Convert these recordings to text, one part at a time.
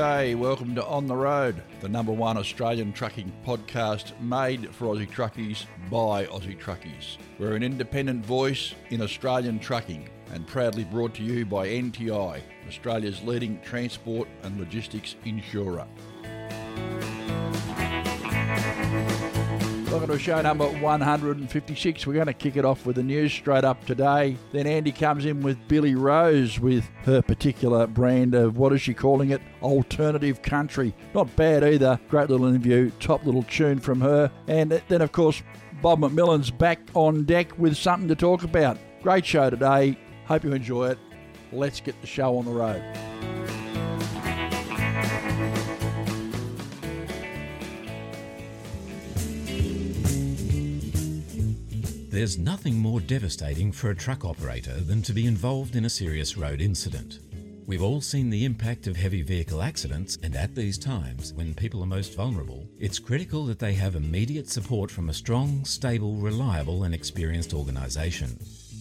G'day, welcome to On the Road, the number one Australian trucking podcast made for Aussie truckies by Aussie truckies. We're an independent voice in Australian trucking and proudly brought to you by NTI, Australia's leading transport and logistics insurer. To show number 156. We're going to kick it off with the news straight up today. Then Andy comes in with Billie Rose with her particular brand of what is she calling it? Alternative country. Not bad either. Great little interview, top little tune from her. And then, of course, Bob McMillan's back on deck with something to talk about. Great show today. Hope you enjoy it. Let's get the show on the road. There's nothing more devastating for a truck operator than to be involved in a serious road incident. We've all seen the impact of heavy vehicle accidents, and at these times, when people are most vulnerable, it's critical that they have immediate support from a strong, stable, reliable, and experienced organisation.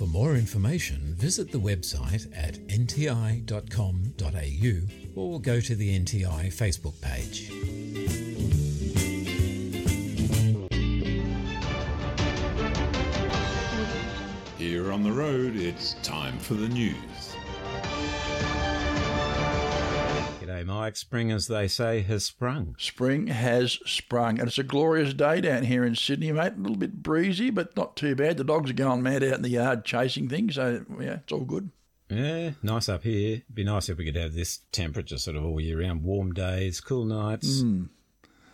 For more information, visit the website at nti.com.au or go to the NTI Facebook page. Here on the road, it's time for the news. Mike. Spring, as they say, has sprung. Spring has sprung, and it's a glorious day down here in Sydney, mate. A little bit breezy, but not too bad. The dogs are going mad out in the yard chasing things, so yeah, it's all good. Yeah, nice up here. Be nice if we could have this temperature sort of all year round. Warm days, cool nights. Mm,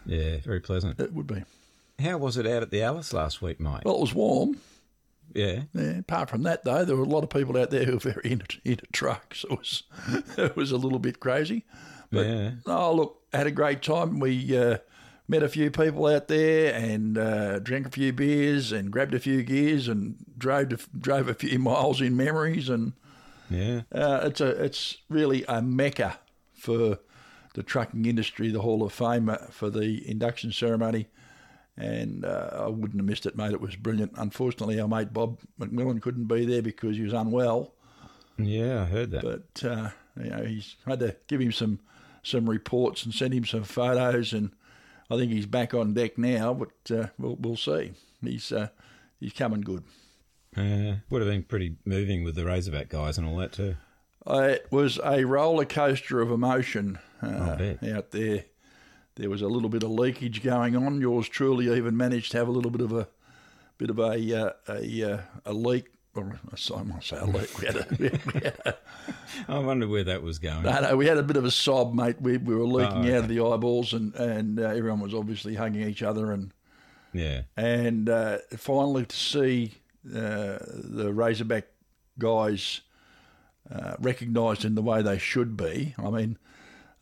Yeah, very pleasant. it would be. How was it out at the Alice last week, Mike? Well, it was warm. yeah. Yeah, apart from that, though, there were a lot of people out there who were very into, into trucks. It was, it was a little bit crazy. But, yeah. oh, look, had a great time. We uh, met a few people out there and uh, drank a few beers and grabbed a few gears and drove to, drove a few miles in memories. And Yeah. uh, it's a it's really a mecca for the trucking industry, the Hall of Fame for the induction ceremony. And uh, I wouldn't have missed it, mate. It was brilliant. Unfortunately, our mate Bob McMillan couldn't be there because he was unwell. Yeah, I heard that. But uh, you know, he's had to give him some some reports and sent him some photos, and I think he's back on deck now. But uh, we'll we'll see. He's uh, he's coming good. Uh, would have been pretty moving with the Razorback guys and all that too. Uh, it was a roller coaster of emotion uh, out there. There was a little bit of leakage going on. Yours truly even managed to have a little bit of a bit of a uh, a uh, a leak. Or I say a leak. We had a, we had a I wonder where that was going. No, no, we had a bit of a sob, mate. We, we were leaking Oh, out of the eyeballs, and and uh, everyone was obviously hugging each other, and Yeah. and uh, finally to see uh, the Razorback guys uh, recognised in the way they should be. I mean,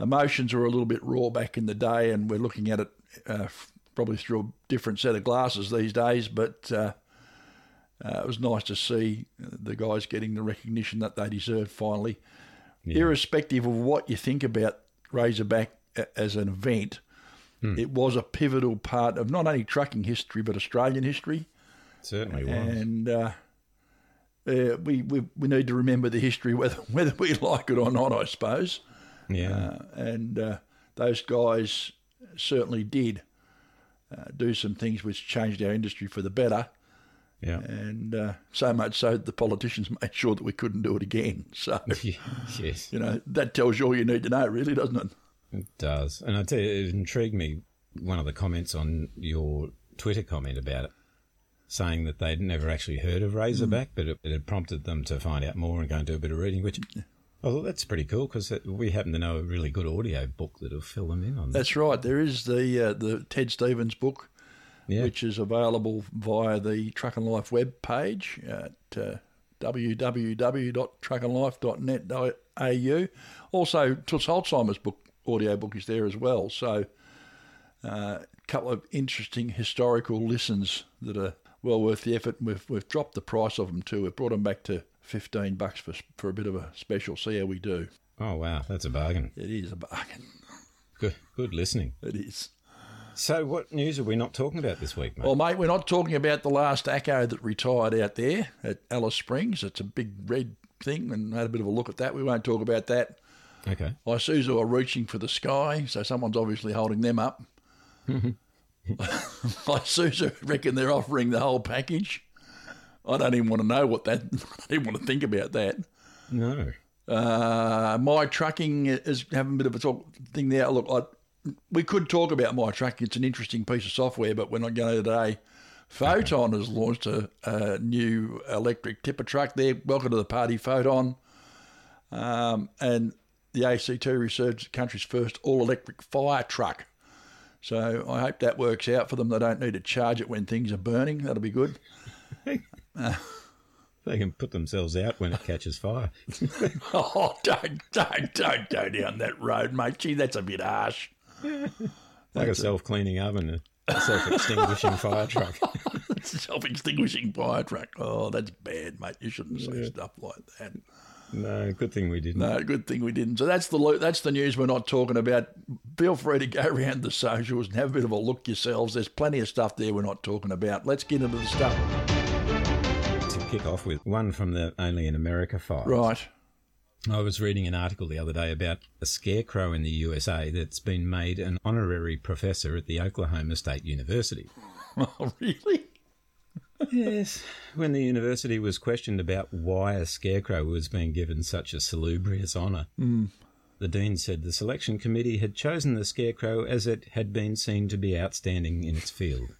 emotions were a little bit raw back in the day, and we're looking at it uh, probably through a different set of glasses these days. But uh, it was nice to see the guys getting the recognition that they deserved finally, irrespective of what you think about Razorback as an event. It was a pivotal part of not only trucking history but Australian history, Certainly was. and uh, uh, we, we we need to remember the history whether whether we like it or not, I suppose. yeah. Uh, and uh, those guys certainly did uh, do some things which changed our industry for the better, yeah. and uh, so much so that the politicians made sure that we couldn't do it again. So yes. you know that tells you all you need to know, really, doesn't it? It does. And I tell you, it intrigued me, one of the comments on your Twitter comment about it, saying that they'd never actually heard of Razorback, but it, it had prompted them to find out more and go and do a bit of reading, which I thought that's pretty cool because we happen to know a really good audio book that'll fill them in on that. That's right. There is the uh, the Ted Stevens book, Yeah. which is available via the Truck and Life web page at uh, www.truckandlife.net.au. Also, Toots Holzheimer's book audio book is there as well. So A couple of interesting historical listens that are well worth the effort. We've, we've dropped the price of them too. We've brought them back to 15 bucks for, for a bit of a special. See how we do. Oh wow, that's a bargain. It is a bargain. Good, good listening. It is. So, what news are we not talking about this week, mate? Well, mate, we're not talking about the last ACCO that retired out there at Alice Springs. It's a big red thing and had a bit of a look at that. We won't talk about that. okay. Isuzu are reaching for the sky, so someone's obviously holding them up. Isuzu reckon they're offering the whole package. I don't even want to know what that. I don't even want to think about that. No. Uh, MyTrucking is having a bit of a talk thing there. Look, I, we could talk about MyTrucking. It's an interesting piece of software, but we're not going to today. Foton has launched a, a new electric tipper truck there. Welcome to the party, Foton. Um, and the ACT research the country's first all electric fire truck. So I hope that works out for them. They don't need to charge it when things are burning. That'll be good. They can put themselves out when it catches fire. Oh, don't, don't, don't go down that road, mate. Gee, that's a bit harsh. Like a self cleaning oven, a self extinguishing fire truck. Self-extinguishing fire truck. Oh, that's bad, mate. You shouldn't say stuff like that. No, good thing we didn't. No, good thing we didn't. So that's the that's the news we're not talking about. Feel free to go around the socials and have a bit of a look yourselves. There's plenty of stuff there we're not talking about. Let's get into the stuff. To kick off with one from the Only in America file. Right. I was reading an article the other day about a scarecrow in the USA that's been made an honorary professor at the Oklahoma State University. Oh, really? Yes. When the university was questioned about why a scarecrow was being given such a salubrious honour, mm. the dean said the selection committee had chosen the scarecrow as it had been seen to be outstanding in its field.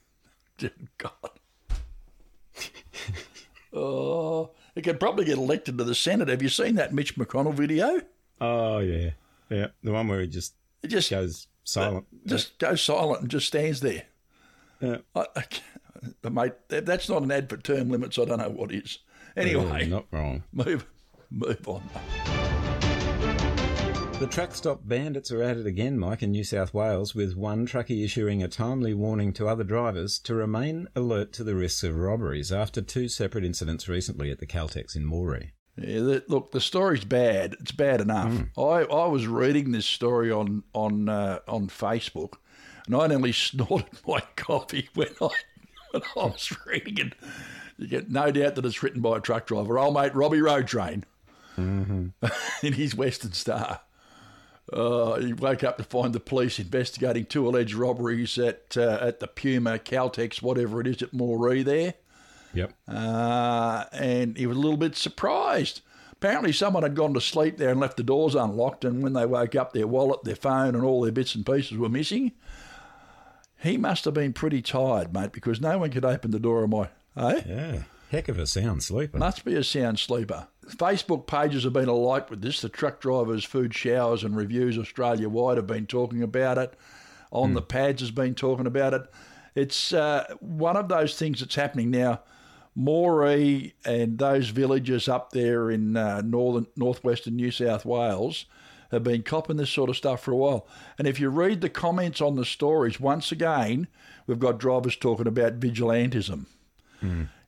Dear God. oh, it could probably get elected to the Senate. Have you seen that Mitch McConnell video? Oh, yeah. Yeah. The one where he just It just goes silent. just goes silent and just stands there. Yeah. I, I, mate, that, that's not an ad for term limits. I don't know what is. Oh, anyway, You're not wrong. move move on. The truck stop bandits are at it again, Mike, in New South Wales, with one truckie issuing a timely warning to other drivers to remain alert to the risks of robberies after two separate incidents recently at the Caltex in Moree. Yeah, the, look, the story's bad. It's bad enough. I, I was reading this story on on uh, on Facebook, and I nearly snorted my coffee when I when I was reading it. You get no doubt that it's written by a truck driver, old mate Robbie Road Train, in his Western Star. Uh, he woke up to find the police investigating two alleged robberies at uh, at the Puma Caltex, whatever it is, at Moree there Yep. uh, and he was a little bit surprised. Apparently, someone had gone to sleep there and left the doors unlocked, and when they woke up, their wallet, their phone, and all their bits and pieces were missing. He must have been pretty tired, mate, because no one could open the door of my. Eh? Yeah. Heck of a sound sleeper. Must be a sound sleeper. Facebook pages have been alight with this. The Truck Drivers Food Showers and Reviews Australia wide have been talking about it. On the pads has been talking about it. It's uh, one of those things that's happening now. Moree and those villages up there in uh, northern northwestern New South Wales have been copping this sort of stuff for a while. And if you read the comments on the stories, once again, we've got drivers talking about vigilantism.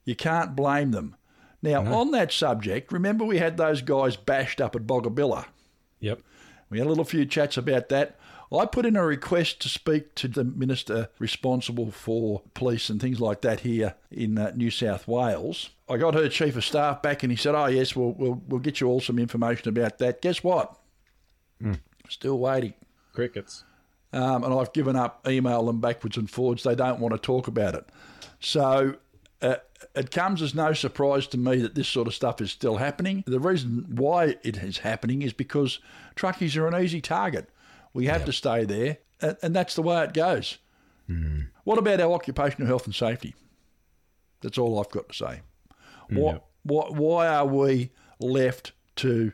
You can't blame them. Now, on that subject, remember we had those guys bashed up at Boggabilla. Yep. We had a little few chats about that. I put in a request to speak to the minister responsible for police and things like that here in uh, New South Wales. I got her chief of staff back, and he said, "Oh yes, we'll we'll, we'll get you all some information about that." Guess what? Still waiting. Crickets. Um, and I've given up email them backwards and forwards. They don't want to talk about it. So uh, it comes as no surprise to me that this sort of stuff is still happening. The reason why it is happening is because truckies are an easy target. We have to stay there, and, and that's the way it goes. What about our occupational health and safety? That's all I've got to say. Why, Yep. why, why are we left to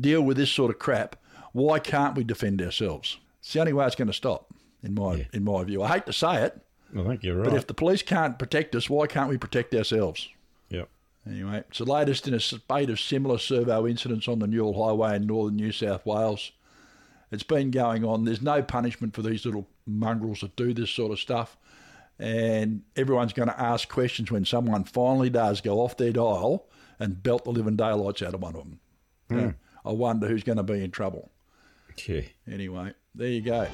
deal with this sort of crap? Why can't we defend ourselves? It's the only way it's going to stop, in my in my view. I hate to say it, I think you're right. but if the police can't protect us, why can't we protect ourselves? Yep. Anyway, it's the latest in a spate of similar servo incidents on the Newell Highway in northern New South Wales. It's been going on. There's no punishment for these little mongrels that do this sort of stuff. And everyone's going to ask questions when someone finally does go off their dial and belt the living daylights out of one of them. Yeah. I wonder who's going to be in trouble. Yeah. Anyway, there you go.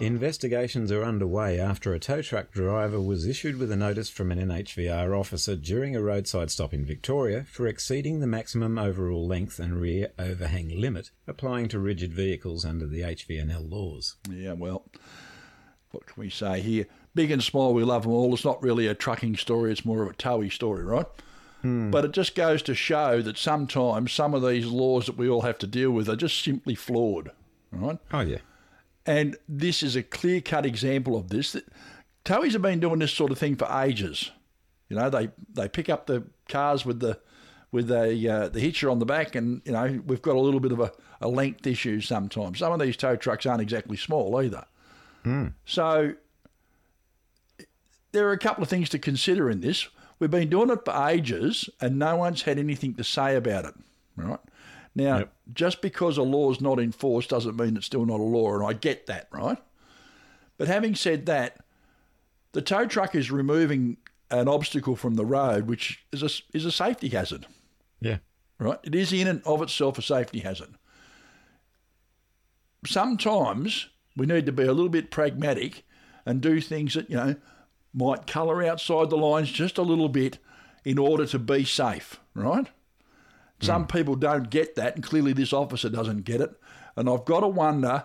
Investigations are underway after a tow truck driver was issued with a notice from an NHVR officer during a roadside stop in Victoria for exceeding the maximum overall length and rear overhang limit applying to rigid vehicles under the HVNL laws. Yeah, well, what can we say here? Big and small, we love them all. It's not really a trucking story, it's more of a towy story, right? Hmm. But it just goes to show that sometimes some of these laws that we all have to deal with are just simply flawed, right? Oh, yeah. And this is a clear cut example of this. Towies have been doing this sort of thing for ages. You know, they, they pick up the cars with the with a uh, the hitcher on the back, and you know we've got a little bit of a, a length issue sometimes. Some of these tow trucks aren't exactly small either. So there are a couple of things to consider in this. We've been doing it for ages, and no one's had anything to say about it. Right now, Yep. just because a law is not enforced doesn't mean it's still not a law, and I get that, right? But having said that, the tow truck is removing an obstacle from the road, which is a, is a safety hazard Yeah. right? It is in and of itself a safety hazard. Sometimes we need to be a little bit pragmatic and do things that, you know, might colour outside the lines just a little bit in order to be safe, right? Some people don't get that, and clearly this officer doesn't get it. And I've got to wonder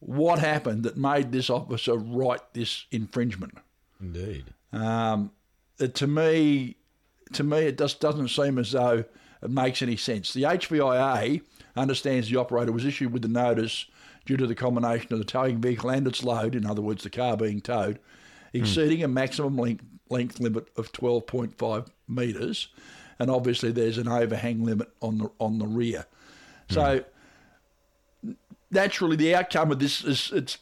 what happened that made this officer write this infringement. Indeed. Um, it, to me, to me, it just doesn't seem as though it makes any sense. The HVIA understands the operator was issued with the notice due to the combination of the towing vehicle and its load, in other words, the car being towed, exceeding a maximum length, length limit of 12.5 metres, and obviously there's an overhang limit on the on the rear. So naturally, the outcome of this is it's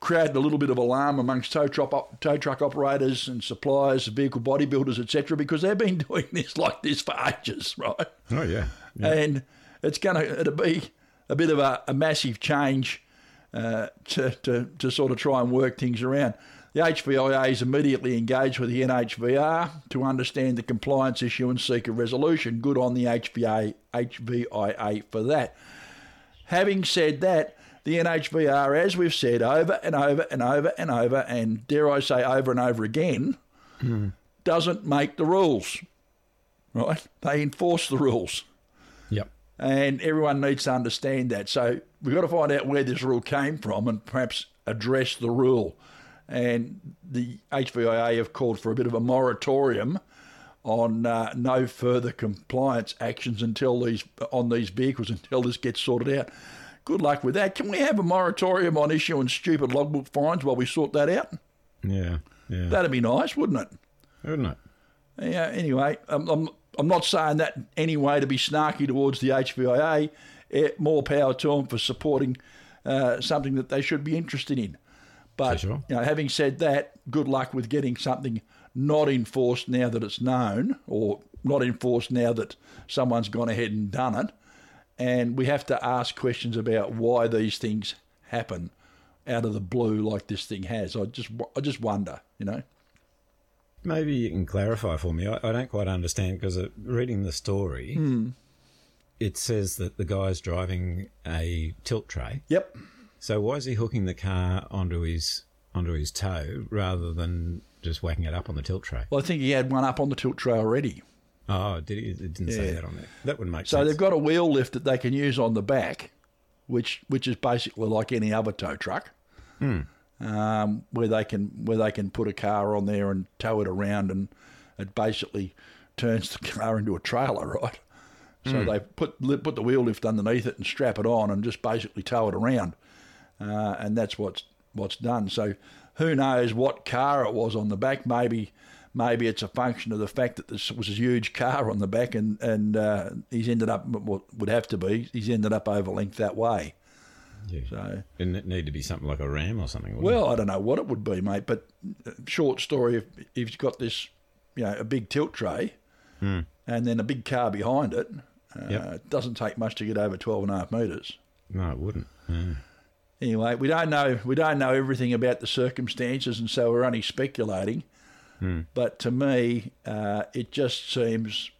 created a little bit of alarm amongst tow truck, tow truck operators and suppliers, vehicle bodybuilders, etc., because they've been doing this like this for ages, right? Oh, yeah. And it's going to it'll be a bit of a, a massive change uh, to, to, to sort of try and work things around. The HVIA is immediately engaged with the NHVR to understand the compliance issue and seek a resolution. Good on the HVA, HVIA for that. Having said that, the NHVR, as we've said over and over and over and over, and dare I say over and over again, hmm. doesn't make the rules. Right? They enforce the rules. Yep. And everyone needs to understand that. So we've got to find out where this rule came from and perhaps address the rule. And the HVIA have called for a bit of a moratorium on uh, no further compliance actions until these on these vehicles until this gets sorted out. Good luck with that. Can we have a moratorium on issuing stupid logbook fines while we sort that out? Yeah. Yeah. That'd be nice, wouldn't it? Wouldn't it? Yeah. Anyway, I'm, I'm I'm not saying that anyway to be snarky towards the HVIA. Eh, More power to them for supporting uh, something that they should be interested in. But sure. you know, having said that, good luck with getting something not enforced now that it's known, or not enforced now that someone's gone ahead and done it. And we have to ask questions about why these things happen out of the blue like this thing has. I just I just wonder, you know. Maybe you can clarify for me. I, I don't quite understand because uh, reading the story, it says that the guy's driving a tilt tray. Yep. So why is he hooking the car onto his onto his toe rather than just whacking it up on the tilt tray? Well, I think he had one up on the tilt tray already. Oh, did he? It didn't say that on there. That would make So sense. So they've got a wheel lift that they can use on the back, which which is basically like any other tow truck, um, where they can where they can put a car on there and tow it around, and it basically turns the car into a trailer, right? So they put put the wheel lift underneath it and strap it on, and just basically tow it around, uh, and that's what's what's done. So who knows what car it was on the back? Maybe maybe it's a function of the fact that this was a huge car on the back, and and uh, he's ended up what would have to be he's ended up over length that way. yeah. So Didn't it need to be something like a ram or something? well, I don't know what it would be, mate. But uh, short story: if, if you've got this, you know, a big tilt tray, and then a big car behind it, uh, Yep. it doesn't take much to get over 12 and a half metres. No, it wouldn't. Yeah. Anyway, we don't know we don't know everything about the circumstances, and so we're only speculating. But to me, uh, it just seems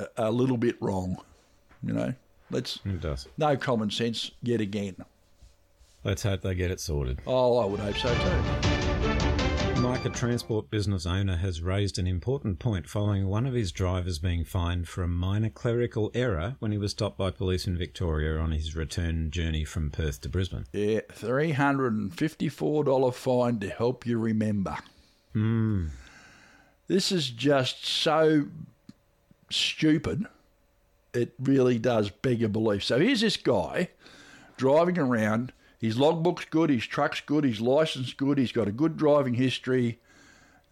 a, a little bit wrong. You know, let's It does. no common sense yet again. Let's hope they get it sorted. Oh, I would hope so too. Mike, a transport business owner, has raised an important point following one of his drivers being fined for a minor clerical error when he was stopped by police in Victoria on his return journey from Perth to Brisbane. Yeah, three hundred and fifty-four dollar fine to help you remember. Hmm. This is just so stupid. It really does beg your belief. So here's this guy driving around. His logbook's good. His truck's good. His license good. He's got a good driving history.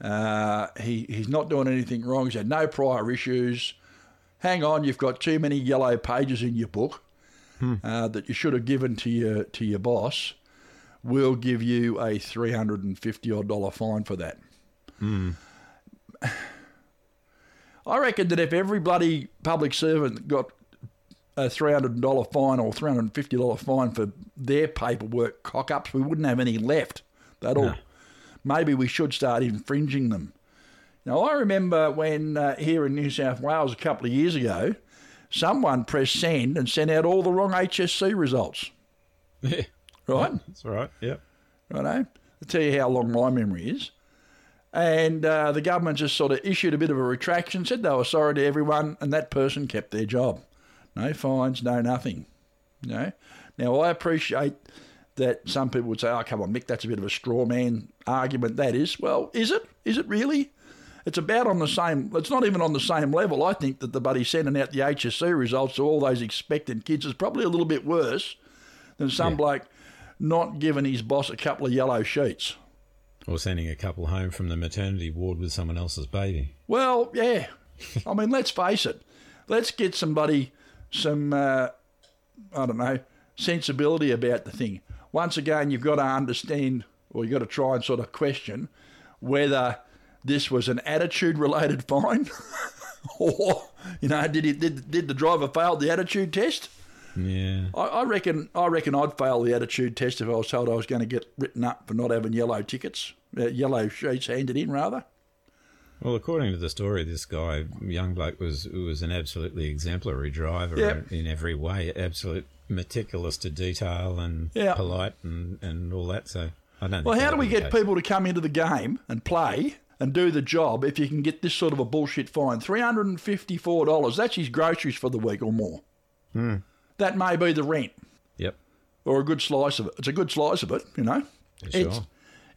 Uh, he he's not doing anything wrong. He's had no prior issues. Hang on, you've got too many yellow pages in your book uh, that you should have given to your to your boss. We'll give you a three hundred and fifty odd dollar fine for that. I reckon that if every bloody public servant got a three hundred dollar fine or three hundred and fifty dollar fine for their paperwork cock ups, we wouldn't have any left. That all. Maybe we should start infringing them. Now I remember when uh, here in New South Wales a couple of years ago, someone pressed send and sent out all the wrong HSC results. Yeah, Right. that's right. Yep. Righto. I'll tell you how long my memory is. And uh, the government just sort of issued a bit of a retraction, said they were sorry to everyone, and that person kept their job. No fines, no nothing. You know? Now, I appreciate that some people would say, oh, come on, Mick, that's a bit of a straw man argument. That is. Well, is it? Is it really? It's about on the same, it's not even on the same level. I think that the buddy sending out the HSC results to all those expectant kids is probably a little bit worse than some bloke not giving his boss a couple of yellow sheets. Or sending a couple home from the maternity ward with someone else's baby. Well, yeah. I mean, let's face it. Let's get somebody some, uh, I don't know, sensibility about the thing. Once again, you've got to understand, or you've got to try and sort of question whether this was an attitude-related fine, or you know, did it did did the driver fail the attitude test? Yeah. I, I reckon I reckon I'd fail the attitude test if I was told I was going to get written up for not having yellow tickets, uh, yellow sheets handed in rather. Well, according to the story, this guy, young bloke, was was an absolutely exemplary driver Yep. in every way. Absolute meticulous to detail and Yeah. polite and, and all that. So I don't. Well, how do we get case. people to come into the game and play and do the job if you can get this sort of a bullshit fine? Three hundred and fifty-four dollars. That's his groceries for the week or more. Hmm. That may be the rent Yep. or a good slice of it. It's a good slice of it, you know. It's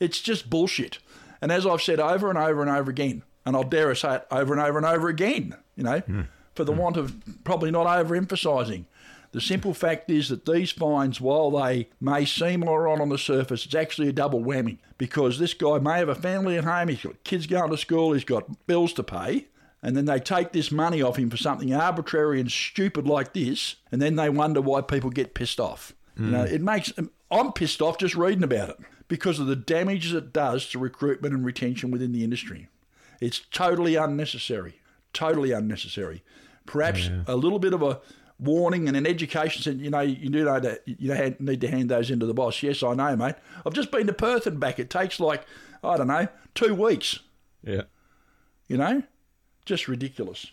it's just bullshit. And as I've said over and over and over again, and I'll dare say it over and over and over again, you know, hmm. for the hmm. want of probably not overemphasising. The simple fact is that these fines, while they may seem all right on the surface, it's actually a double whammy because this guy may have a family at home, he's got kids going to school, he's got bills to pay, and then they take this money off him for something arbitrary and stupid like this, and then they wonder why people get pissed off. You know, hmm. it makes um, I'm pissed off just reading about it because of the damage it does to recruitment and retention within the industry. It's totally unnecessary. Totally unnecessary. Perhaps a little bit of a warning and an education said, you know, you do know that you need to hand those into the boss. Yes, I know, mate. I've just been to Perth and back. It takes like, I don't know, two weeks, Yeah. you know? Just ridiculous.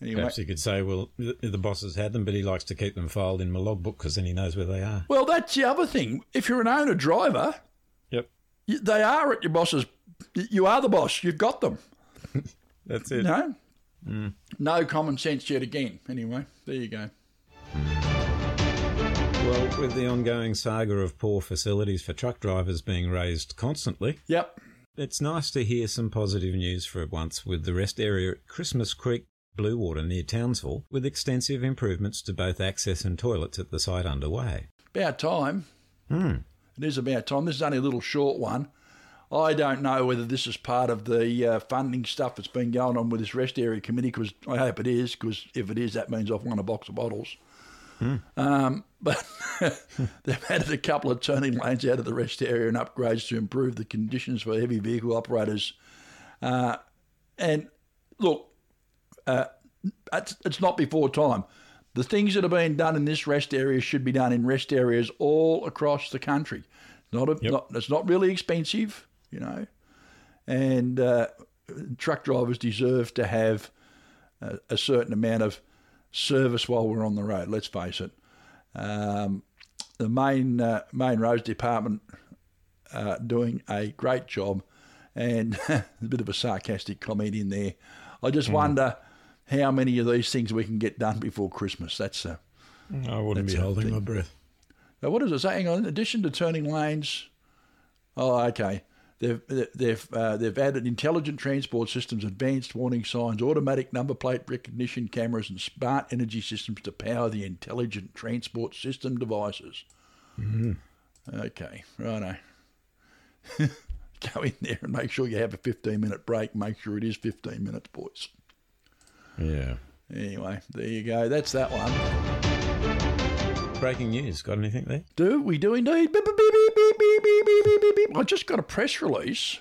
Anyway. Perhaps you could say, well, the, the boss has had them, but he likes to keep them filed in my logbook because then he knows where they are. Well, that's the other thing. If you're an owner driver, Yep. they are at your boss's. You are the boss. You've got them. That's it. No, mm. no common sense yet again. Anyway, there you go. Well, with the ongoing saga of poor facilities for truck drivers being raised constantly, Yep. it's nice to hear some positive news for once with the rest area at Christmas Creek, Bluewater near Townsville, with extensive improvements to both access and toilets at the site underway. About time. Hmm. It is about time. This is only a little short one. I don't know whether this is part of the uh, funding stuff that's been going on with this rest area committee, because I hope it is, because if it is, that means I've won a box of bottles. Um, but they've added a couple of turning lanes out of the rest area and upgrades to improve the conditions for heavy vehicle operators. Uh, and look, uh, it's, it's not before time, The things that are being done in this rest area should be done in rest areas all across the country. Not, a, Yep. not it's not really expensive, you know, and uh, truck drivers deserve to have a, a certain amount of service while we're on the road. Let's face it. Um, the main uh, main roads department uh, doing a great job, and a bit of a sarcastic comment in there. I just wonder how many of these things we can get done before Christmas. That's a, I wouldn't be holding thing. my breath. now, what does it say? Hang on. In addition to turning lanes, oh, okay. They've they've uh, they've added intelligent transport systems, advanced warning signs, automatic number plate recognition cameras, and smart energy systems to power the intelligent transport system devices. Okay, righto. Go in there and make sure you have a 15 minute break. Make sure it is 15 minutes, boys. Yeah. Anyway, there you go. That's that one. Breaking news. Got anything there? Do we do indeed? Beep, beep, beep, beep, beep, beep, beep, beep, beep, beep. I just got a press release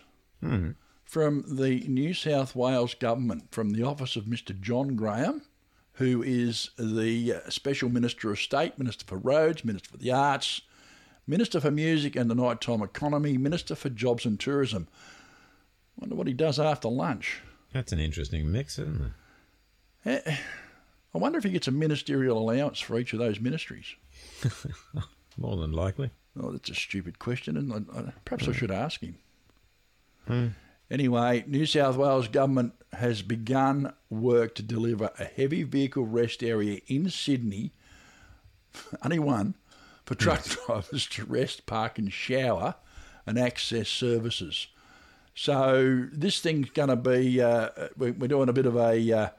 from the New South Wales government, from the office of Mr. John Graham, who is the uh, Special Minister of State, Minister for Roads, Minister for the Arts, Minister for Music and the Nighttime Economy, Minister for Jobs and Tourism. Wonder what he does after lunch. That's an interesting mix, isn't it? I wonder if he gets a ministerial allowance for each of those ministries. More than likely. Oh, that's a stupid question, and I, I, perhaps I should ask him. Anyway, New South Wales government has begun work to deliver a heavy vehicle rest area in Sydney, only one, for truck drivers to rest, park, and shower, and access services. So this thing's going to be. Uh, we- we're doing a bit of a. Uh,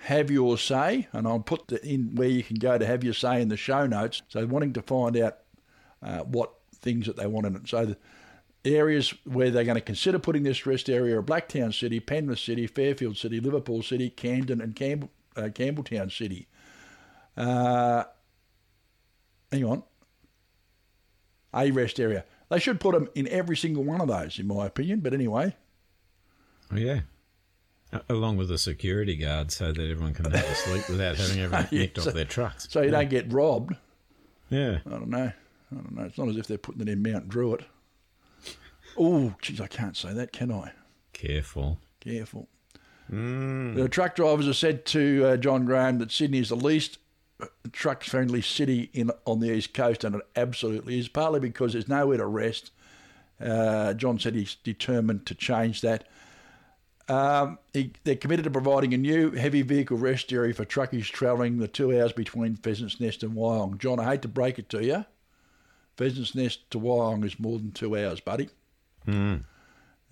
have your say, and I'll put the, in where you can go to have your say in the show notes. So, wanting to find out uh, what things that they want in it. So, the areas where they're going to consider putting this rest area are Blacktown City, Penrith City, Fairfield City, Liverpool City, Camden, and Campbell, uh, Campbelltown City. Uh, hang on. A rest area. They should put them in every single one of those, in my opinion. But anyway, Oh, yeah. Along with the security guard so that everyone can have a sleep without having everyone Yeah, nicked so- off their trucks. so you don't get robbed. Yeah. I don't know. I don't know. It's not as if they're putting it in Mount Druitt. Oh, geez, I can't say that, can I? Careful. Careful. The truck drivers have said to uh, John Graham that Sydney is the least truck friendly city in on the east coast, and it absolutely is. Partly because there's nowhere to rest. Uh, John said he's determined to change that. Um, he, they're committed to providing a new heavy vehicle rest area for truckies travelling the two hours between Pheasant's Nest and Wyong. John, I hate to break it to you. Pheasant's Nest to Wyong is more than two hours, buddy.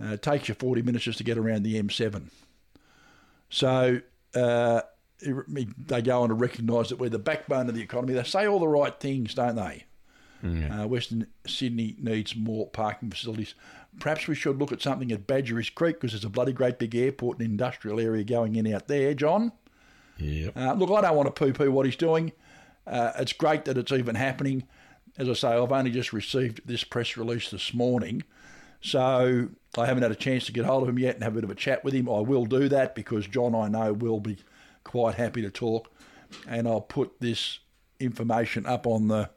Uh, it takes you 40 minutes just to get around the M7. So uh, they go on to recognise that we're the backbone of the economy. They say all the right things, don't they? Uh, Western Sydney needs more parking facilities. Perhaps we should look at something at Badgerys Creek because there's a bloody great big airport and industrial area going in out there, John. Yep. Uh, look, I don't want to poo poo what he's doing. Uh, it's great that it's even happening. As I say, I've only just received this press release this morning, so I haven't had a chance to get hold of him yet and have a bit of a chat with him. I will do that because John, I know, will be quite happy to talk, and I'll put this information up on the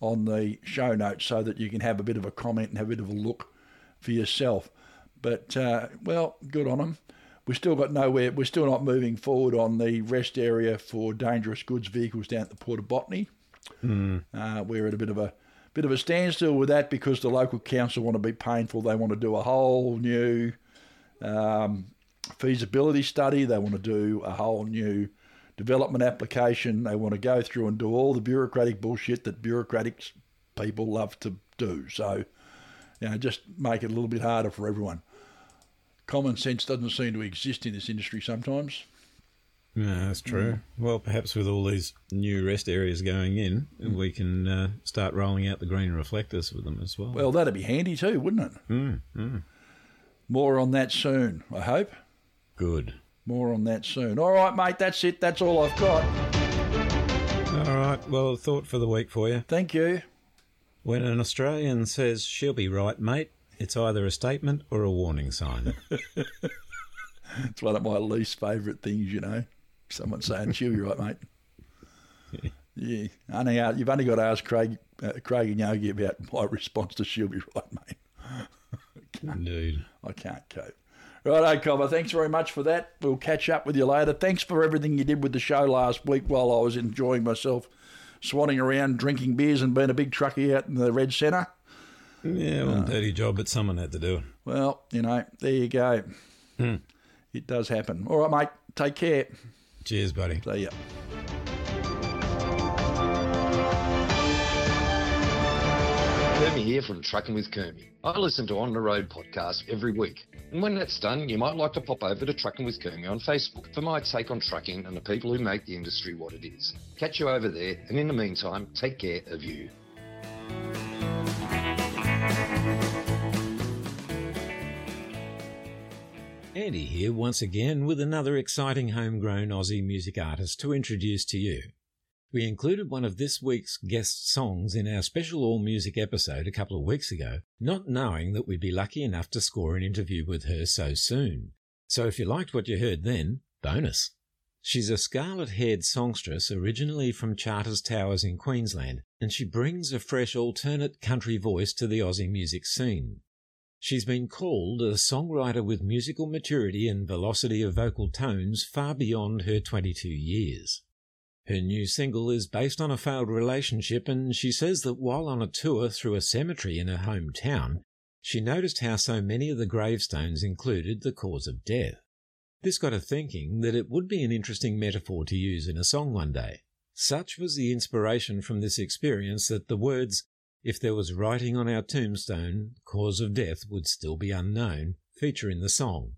on the show notes so that you can have a bit of a comment and have a bit of a look for yourself. But uh, well, good on them. We've still got nowhere. We're still not moving forward on the rest area for dangerous goods vehicles down at the Port of Botany. Uh, we're at a bit of a bit of a standstill with that because the local council want to be painful. They want to do a whole new um, feasibility study. They want to do a whole new development application. They want to go through and do all the bureaucratic bullshit that bureaucratic people love to do. So, you know, just make it a little bit harder for everyone. Common sense doesn't seem to exist in this industry sometimes. Yeah, that's true. Well, perhaps with all these new rest areas going in, we can uh, start rolling out the green reflectors with them as well. Well, that'd be handy too, wouldn't it? Mm, More on that soon, I hope. good. More on that soon. All right, mate, that's it. That's all I've got. All right. Well, thought for the week for you. Thank you. When an Australian says she'll be right, mate, it's either a statement or a warning sign. It's one of my least favourite things, you know. Someone saying, she'll be right, mate. yeah, only, uh, you've only got to ask Craig, uh, Craig and Yogi about my response to She'll Be Right, mate. Indeed. I can't cope. Right, Cobber, thanks very much for that. We'll catch up with you later. Thanks for everything you did with the show last week while I was enjoying myself, swanning around, drinking beers, and being a big truckie out in the Red Centre. Yeah, well, dirty job, but someone had to do it. Well, you know, there you go. It does happen. All right, mate. Take care. Cheers, buddy. See ya. Kermie here from Trucking with Kermie. I listen to On the Road podcast every week. And when that's done, you might like to pop over to Trucking with Kermie on Facebook for my take on trucking and the people who make the industry what it is. Catch you over there, and in the meantime, take care of you. Andy here once again with another exciting homegrown Aussie music artist to introduce to you. We included one of this week's guest songs in our special all music episode a couple of weeks ago, not knowing that we'd be lucky enough to score an interview with her so soon. So if you liked what you heard then, bonus. She's a scarlet haired songstress originally from Charters Towers in Queensland, and she brings a fresh alternate country voice to the Aussie music scene. She's been called a songwriter with musical maturity and velocity of vocal tones far beyond her 22 years. Her new single is based on a failed relationship, and she says that while on a tour through a cemetery in her hometown, she noticed how so many of the gravestones included the cause of death. This got her thinking that it would be an interesting metaphor to use in a song one day. Such was the inspiration from this experience that the words, If there was writing on our tombstone, cause of death would still be unknown, feature in the song.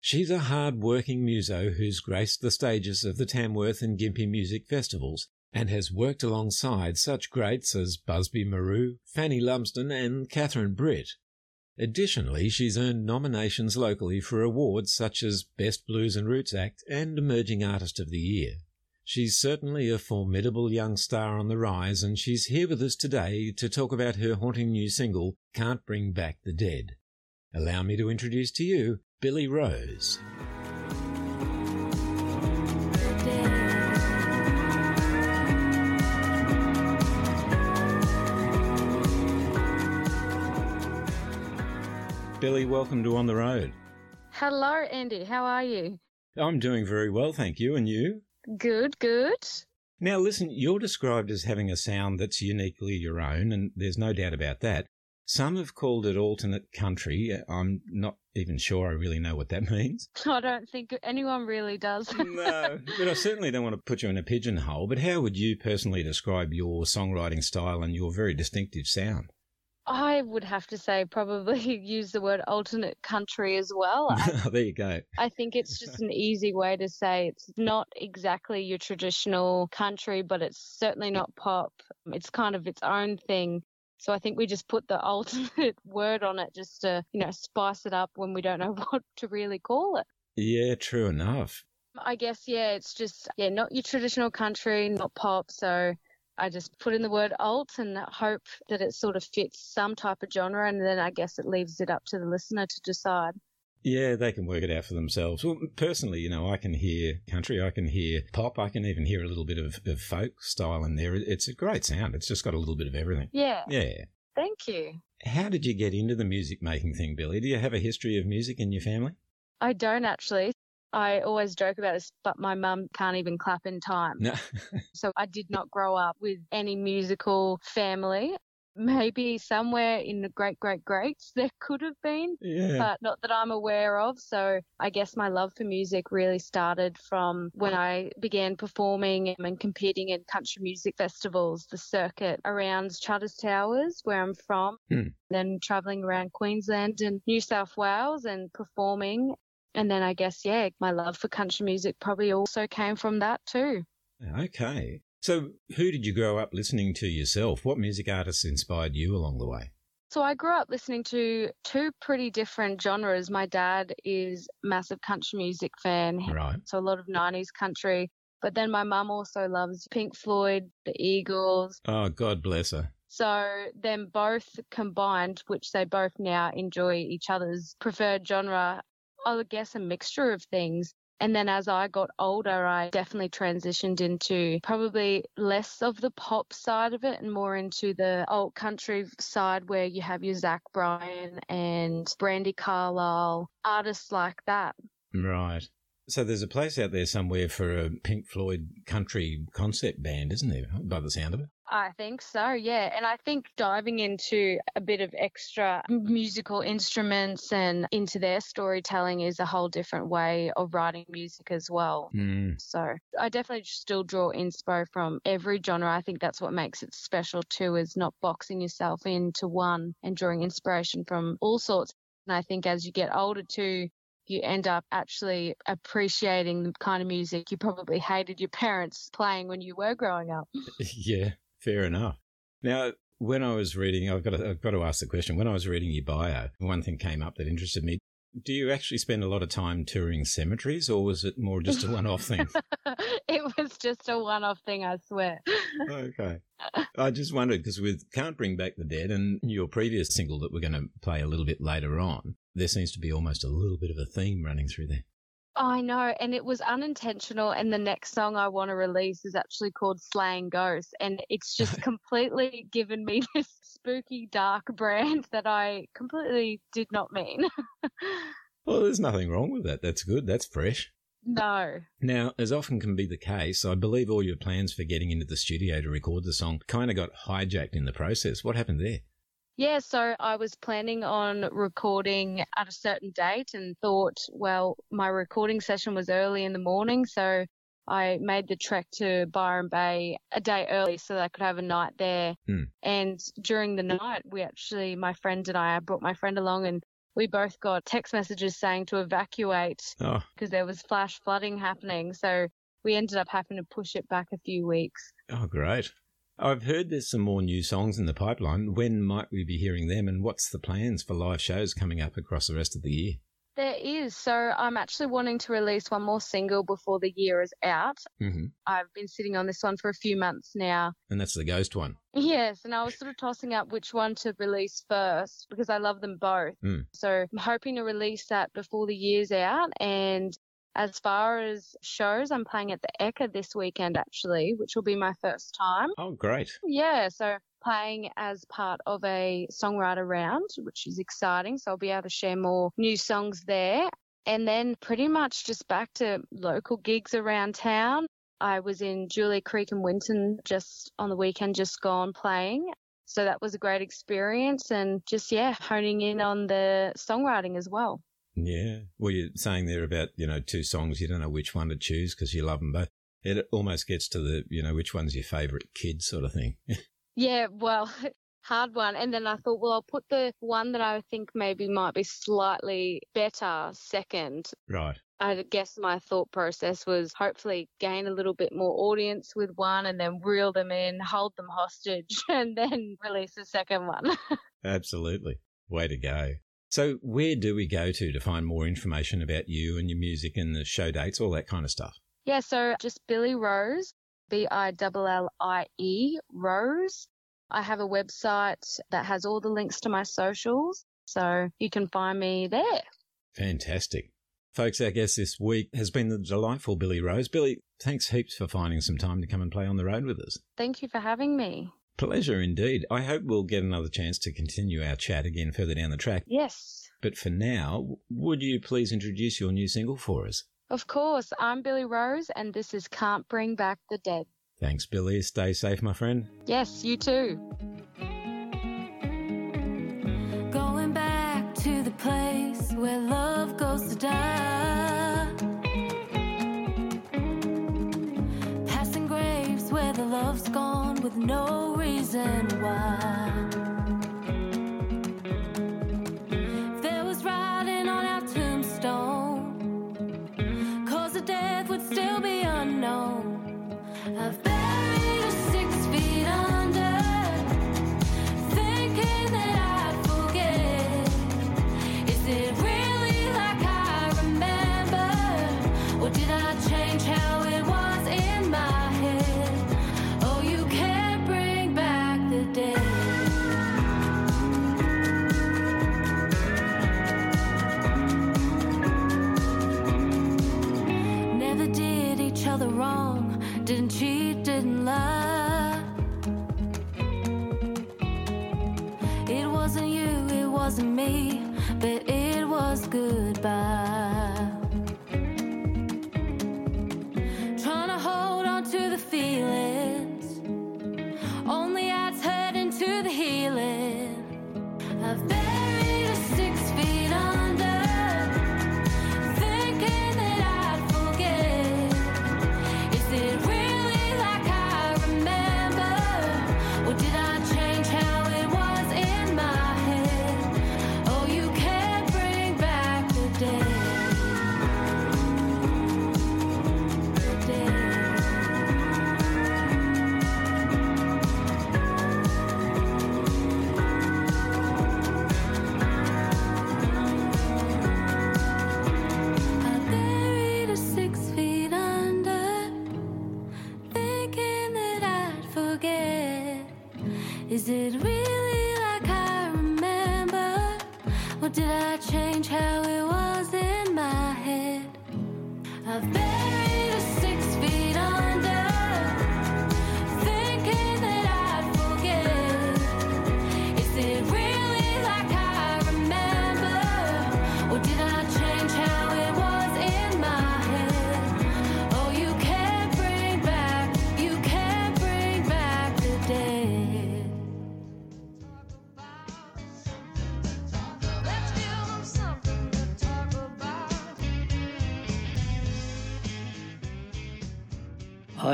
She's a hard-working muso who's graced the stages of the Tamworth and Gympie music festivals and has worked alongside such greats as Busby Marou, Fanny Lumsden and Catherine Britt. Additionally, she's earned nominations locally for awards such as Best Blues and Roots Act and Emerging Artist of the Year. She's certainly a formidable young star on the rise, and she's here with us today to talk about her haunting new single, Can't Bring Back the Dead. Allow me to introduce to you Billie Rose. Billie, welcome to On the Road. Hello, Andy. How are you? I'm doing very well, thank you. And you? Good, good. Now, listen, you're described as having a sound that's uniquely your own, and there's no doubt about that. Some have called it alternate country. I'm not even sure I really know what that means. I don't think anyone really does. No, but I certainly don't want to put you in a pigeonhole. But how would you personally describe your songwriting style and your very distinctive sound? I would have to say probably use the word alternate country as well. I, there you go. I think it's just an easy way to say it's not exactly your traditional country, but it's certainly not pop. It's kind of its own thing. So I think we just put the alternate word on it just to, you know, spice it up when we don't know what to really call it. Yeah, true enough. I guess, yeah, it's just, yeah, not your traditional country, not pop. So I just put in the word alt and hope that it sort of fits some type of genre. And then I guess it leaves it up to the listener to decide. Yeah, they can work it out for themselves. Well, personally, you know, I can hear country, I can hear pop, I can even hear a little bit of, of folk style in there. It's a great sound. It's just got a little bit of everything. Yeah. Yeah. Thank you. How did you get into the music making thing, Billie? Do you have a history of music in your family? I don't actually. I always joke about this, but my mum can't even clap in time. No. So I did not grow up with any musical family. Maybe somewhere in the great great greats there could have been, yeah. but not that I'm aware of. So I guess my love for music really started from when I began performing and competing in country music festivals, the circuit around Charters Towers, where I'm from, Hmm. then traveling around Queensland and New South Wales and performing. And then I guess, yeah, my love for country music probably also came from that too. Okay. So, who did you grow up listening to yourself? What music artists inspired you along the way? So I grew up listening to two pretty different genres. My dad is a massive country music fan, Right. so a lot of 90s country. But then my mum also loves Pink Floyd, the Eagles. Oh, God bless her. So then both combined, which they both now enjoy each other's preferred genre, I would guess a mixture of things. And then as I got older, I definitely transitioned into probably less of the pop side of it and more into the old country side where you have your Zach Bryan and Brandi Carlile, artists like that. Right. So there's a place out there somewhere for a Pink Floyd country concept band, isn't there, by the sound of it? I think so, yeah. And I think diving into a bit of extra musical instruments and into their storytelling is a whole different way of writing music as well. Mm. So I definitely still draw inspo from every genre. I think that's what makes it special too, is not boxing yourself into one and drawing inspiration from all sorts. And I think as you get older too, you end up actually appreciating the kind of music you probably hated your parents playing when you were growing up. yeah, fair enough. Now, when I was reading, I've got to, I've got to ask the question. When I was reading your bio, one thing came up that interested me. Do you actually spend a lot of time touring cemeteries, or was it more just a one-off thing? it was just a one-off thing, I swear. okay. I just wondered because with Can't Bring Back the Dead and your previous single that we're going to play a little bit later on, there seems to be almost a little bit of a theme running through there. I know, and it was unintentional. And the next song I want to release is actually called Slaying Ghosts, and it's just completely given me this spooky, dark brand that I completely did not mean. well, there's nothing wrong with that. That's good. That's fresh. No. Now, as often can be the case, I believe all your plans for getting into the studio to record the song kind of got hijacked in the process. What happened there? Yeah, so I was planning on recording at a certain date and thought, well, my recording session was early in the morning, so I made the trek to Byron Bay a day early so that I could have a night there. Hmm. And during the night, we actually, my friend and I, I brought my friend along and we both got text messages saying to evacuate Oh, because there was flash flooding happening. So we ended up having to push it back a few weeks. oh, great. I've heard there's some more new songs in the pipeline. When might we be hearing them, and what's the plans for live shows coming up across the rest of the year? There is. So I'm actually wanting to release one more single before the year is out. hmm I've been sitting on this one for a few months now. And that's the Ghost one. Yes, and I was sort of tossing up which one to release first because I love them both. Mm. So I'm hoping to release that before the year's out. And as far as shows, I'm playing at the Ekka this weekend actually, which will be my first time. Oh, great. Yeah, so playing as part of a songwriter round, which is exciting. So I'll be able to share more new songs there. And then pretty much just back to local gigs around town. I was in Julia Creek and Winton just on the weekend, just gone playing. So that was a great experience and just, yeah, honing in on the songwriting as well. Yeah. Well, you're saying there about, you know, two songs, you don't know which one to choose because you love them both. It almost gets to the, you know, which one's your favourite kid sort of thing. Yeah, well, hard one. And then I thought, well, I'll put the one that I think maybe might be slightly better second. right. I guess my thought process was hopefully gain a little bit more audience with one and then reel them in, hold them hostage, and then release the second one. Absolutely. Way to go. So, where do we go to to find more information about you and your music and the show dates, all that kind of stuff? yeah, so just Billie Rose, B I L L I E, Rose. I have a website that has all the links to my socials, so you can find me there. Fantastic. Folks, our guest this week has been the delightful Billie Rose. Billie, thanks heaps for finding some time to come and play on the road with us. Thank you for having me. Pleasure indeed. I hope we'll get another chance to continue our chat again further down the track. Yes. But for now, would you please introduce your new single for us? Of course, I'm Billie Rose, and this is Can't Bring Back the Dead. Thanks, Billie. Stay safe, my friend. Yes, you too. Going back to the place where love goes to die. Passing graves where the love's gone with no reason why.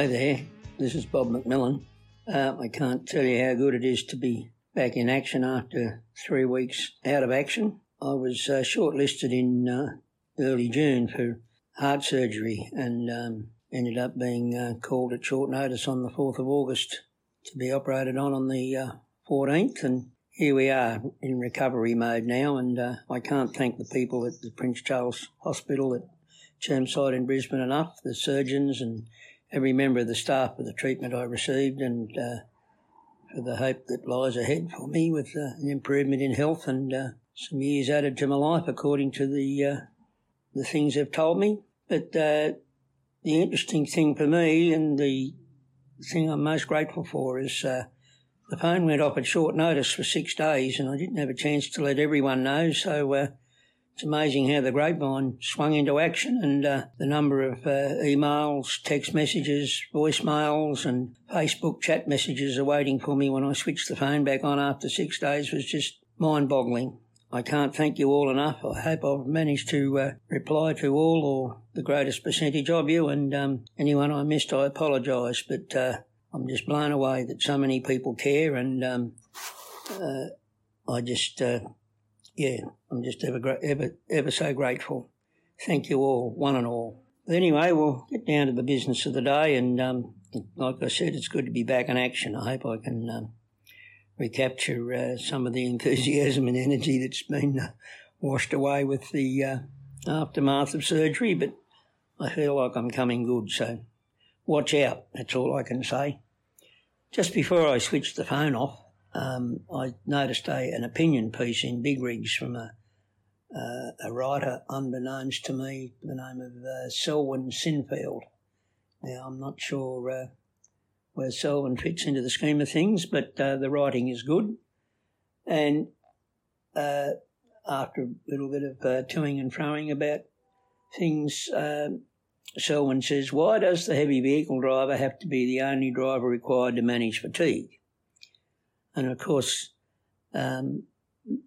Hi there, this is Bob McMillan. Uh, I can't tell you how good it is to be back in action after three weeks out of action. I was uh, shortlisted in uh, early June for heart surgery and um, ended up being uh, called at short notice on the 4th of August to be operated on on the uh, 14th. And here we are in recovery mode now. And uh, I can't thank the people at the Prince Charles Hospital at Chermside in Brisbane enough, the surgeons and every member of the staff for the treatment I received and uh, for the hope that lies ahead for me with uh, an improvement in health and uh, some years added to my life according to the the things they've told me. But the interesting thing for me and the thing I'm most grateful for is the phone went off at short notice for six days and I didn't have a chance to let everyone know. So uh, it's amazing how the grapevine swung into action and uh, the number of uh, emails, text messages, voicemails, and Facebook chat messages awaiting for me when I switched the phone back on after six days was just mind boggling. I can't thank you all enough. I hope I've managed to uh, reply to all or the greatest percentage of you, and um, anyone I missed, I apologise. But uh, I'm just blown away that so many people care, and um, uh, I just, uh, yeah, I'm just ever, ever, ever so grateful. Thank you all, one and all. But anyway, we'll get down to the business of the day, and um, like I said, it's good to be back in action. I hope I can um, recapture uh, some of the enthusiasm and energy that's been uh, washed away with the uh, aftermath of surgery, but I feel like I'm coming good, so watch out, that's all I can say. Just before I switched the phone off, um, I noticed a, an opinion piece in Big Rigs from a, uh, a writer unbeknownst to me, the name of uh, Selwyn Sinfield. Now, I'm not sure uh, where Selwyn fits into the scheme of things, but uh, the writing is good. And uh, after a little bit of uh, toing and froing about things, um Selwyn says, Why does the heavy vehicle driver have to be the only driver required to manage fatigue? And of course, um,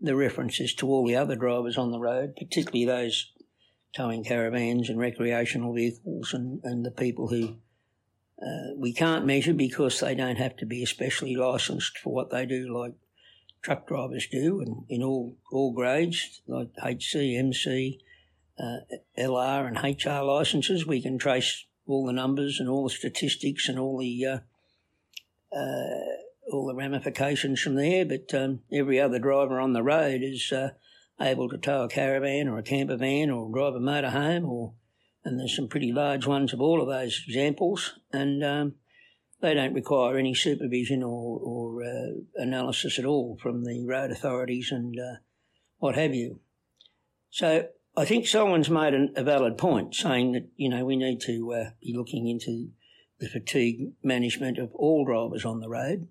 the reference is to all the other drivers on the road, particularly those towing caravans and recreational vehicles and, and the people who uh, we can't measure because they don't have to be especially licensed for what they do, like truck drivers do, and in all all grades, like HC, MC, uh, LR, and HR licences. We can trace all the numbers and all the statistics and all the uh, uh, all the ramifications from there. But um, every other driver on the road is uh, able to tow a caravan or a camper van or drive a motorhome or and there's some pretty large ones of all of those examples, and um, they don't require any supervision or, or uh, analysis at all from the road authorities and uh, what have you. So I think someone's made an, a valid point, saying that you know we need to uh, be looking into the fatigue management of all drivers on the road.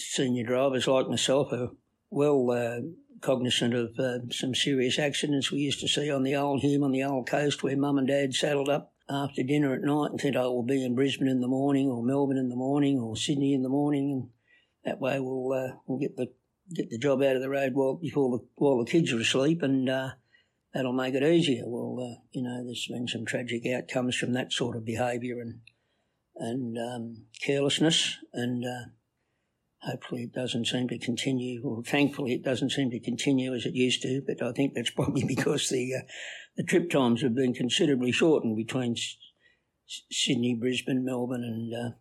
Senior drivers like myself are well uh, cognizant of uh, some serious accidents we used to see on the old Hume on the old coast where mum and dad saddled up after dinner at night and said, oh, we'll be in Brisbane in the morning or Melbourne in the morning or Sydney in the morning. And that way we'll, uh, we'll get the get the job out of the road while, before the, while the kids are asleep and uh, that'll make it easier. Well, uh, you know, there's been some tragic outcomes from that sort of behaviour and, and um, carelessness and uh, hopefully it doesn't seem to continue, or thankfully it doesn't seem to continue as it used to, but I think that's probably because the, uh, the trip times have been considerably shortened between S- Sydney, Brisbane, Melbourne, and uh,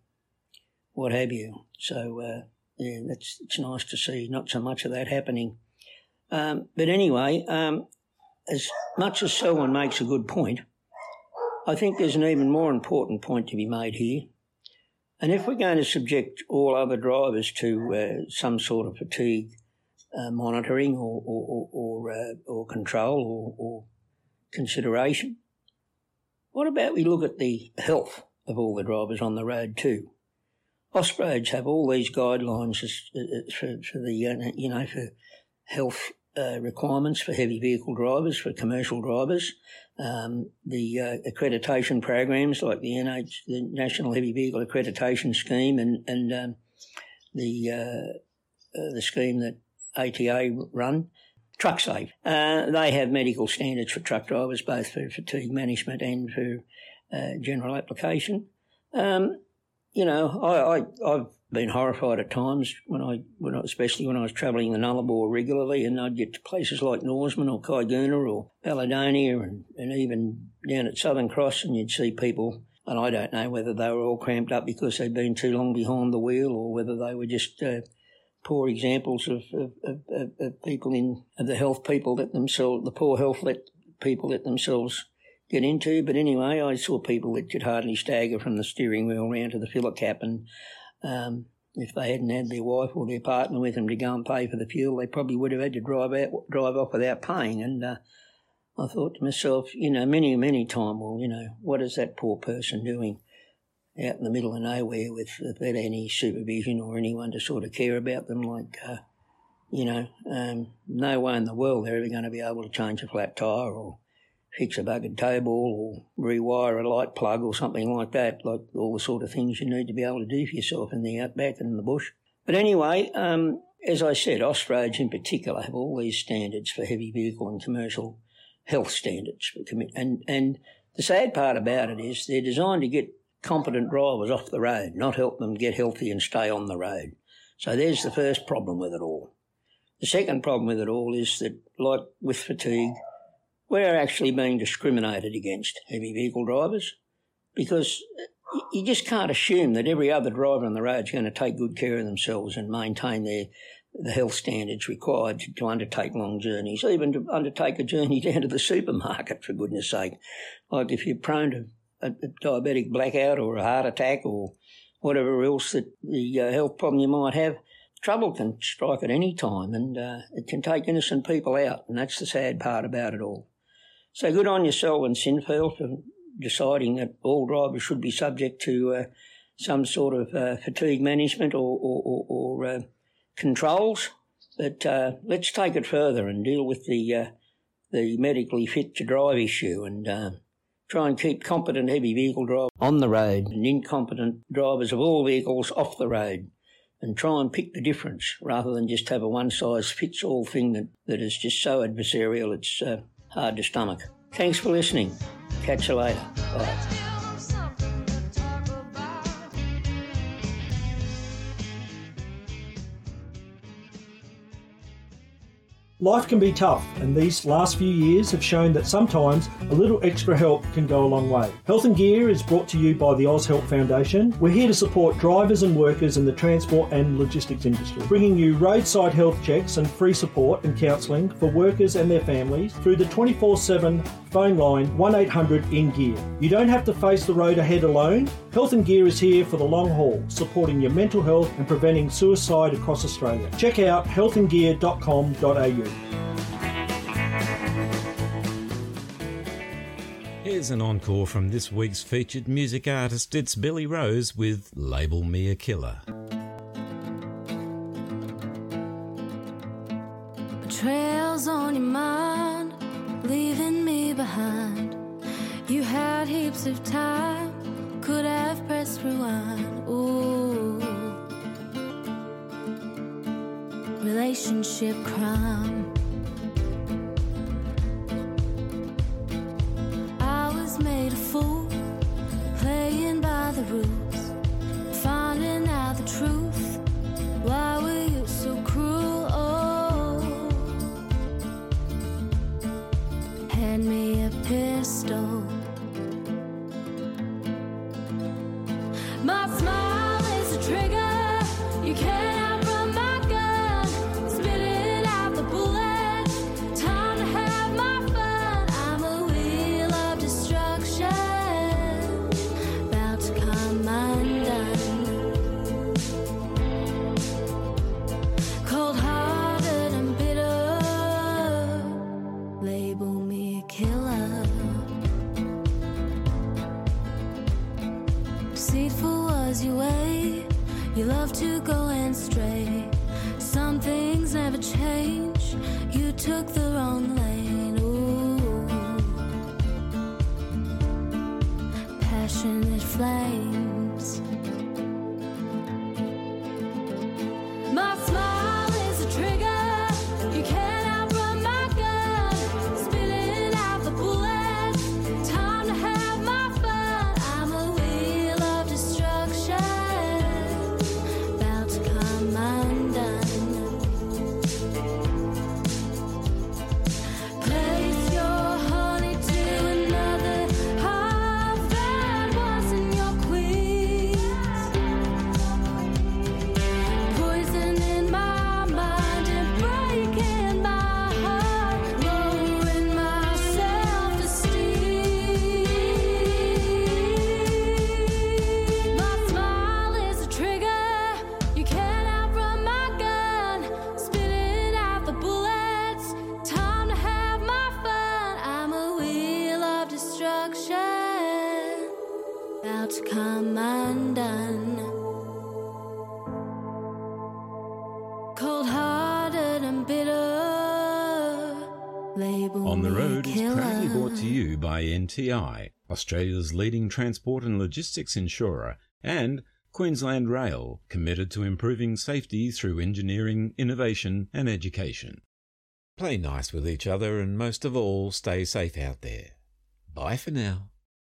what have you. So, uh, yeah, that's it's nice to see not so much of that happening. Um, but anyway, um, as much as Selwyn makes a good point, I think there's an even more important point to be made here. And if we're going to subject all other drivers to uh, some sort of fatigue uh, monitoring or or or, or, uh, or control or, or consideration, what about we look at the health of all the drivers on the road too? Austroads have all these guidelines uh, for, for the uh, you know for health uh, requirements for heavy vehicle drivers, for commercial drivers. Um, the uh, accreditation programs like the NH, the National Heavy Vehicle Accreditation Scheme, and and um, the uh, uh, the scheme that ATA run, TruckSafe. Uh, they have medical standards for truck drivers, both for fatigue management and for general application. Um, you know, I, I I've been horrified at times when I, when I, especially when I was travelling the Nullarbor regularly, and I'd get to places like Norseman or Caiguna or Balladonia, and, and even down at Southern Cross, and you'd see people. And I don't know whether they were all cramped up because they'd been too long behind the wheel, or whether they were just uh, poor examples of, of, of, of, people in of the health people that themselves, the poor health let people let themselves get into. But anyway, I saw people that could hardly stagger from the steering wheel round to the filler cap, and um, if they hadn't had their wife or their partner with them to go and pay for the fuel, they probably would have had to drive out, drive off without paying. And uh, I thought to myself, you know, many, many time, well, you know, what is that poor person doing out in the middle of nowhere with, without any supervision or anyone to sort of care about them? Like, uh, you know, um, no way in the world they're ever going to be able to change a flat tyre or fix a toe ball or rewire a light plug or something like that, like all the sort of things you need to be able to do for yourself in the outback and in the bush. But anyway, um, as I said, Austroads in particular have all these standards for heavy vehicle and commercial health standards. And, and the sad part about it is they're designed to get competent drivers off the road, not help them get healthy and stay on the road. So there's the first problem with it all. The second problem with it all is that, like with fatigue, we're actually being discriminated against, heavy vehicle drivers, because you just can't assume that every other driver on the road is going to take good care of themselves and maintain their the health standards required to, to undertake long journeys, even to undertake a journey down to the supermarket, for goodness sake. Like if you're prone to a, a diabetic blackout or a heart attack or whatever else that the uh, health problem you might have, trouble can strike at any time and uh, it can take innocent people out, and that's the sad part about it all. So good on yourself and Sinfield for deciding that all drivers should be subject to uh, some sort of uh, fatigue management or, or, or, or uh, controls. But uh, let's take it further and deal with the uh, the medically fit to drive issue and uh, try and keep competent heavy vehicle drivers on the road and incompetent drivers of all vehicles off the road and try and pick the difference rather than just have a one size fits all thing that, that is just so adversarial it's hard to stomach. Thanks for listening. Catch you later. Bye. Life can be tough, and these last few years have shown that sometimes a little extra help can go a long way. Health in Gear is brought to you by the Oz Foundation. We're here to support drivers and workers in the transport and logistics industry, bringing you roadside health checks and free support and counselling for workers and their families through the 24 7 phone line 1800 in gear. You don't have to face the road ahead alone. Health in Gear is here for the long haul, supporting your mental health and preventing suicide across Australia. Check out healthingear.com.au. Here's an encore from this week's featured music artist. It's Billie Rose with Label Me a Killer. Trails on your mind, leaving me behind. You had heaps of time, could have pressed rewind. Ooh, relationship crime. I was made a fool, playing by the rules, by NTI, Australia's leading transport and logistics insurer, and Queensland Rail, committed to improving safety through engineering, innovation, and education. Play nice with each other and most of all, stay safe out there. Bye for now.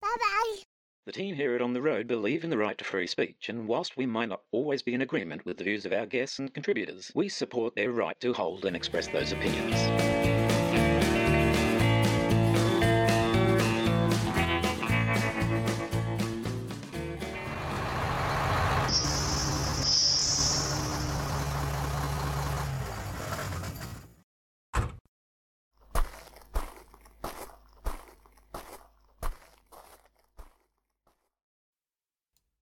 Bye bye. The team here at On the Road believe in the right to free speech, and whilst we might not always be in agreement with the views of our guests and contributors, we support their right to hold and express those opinions.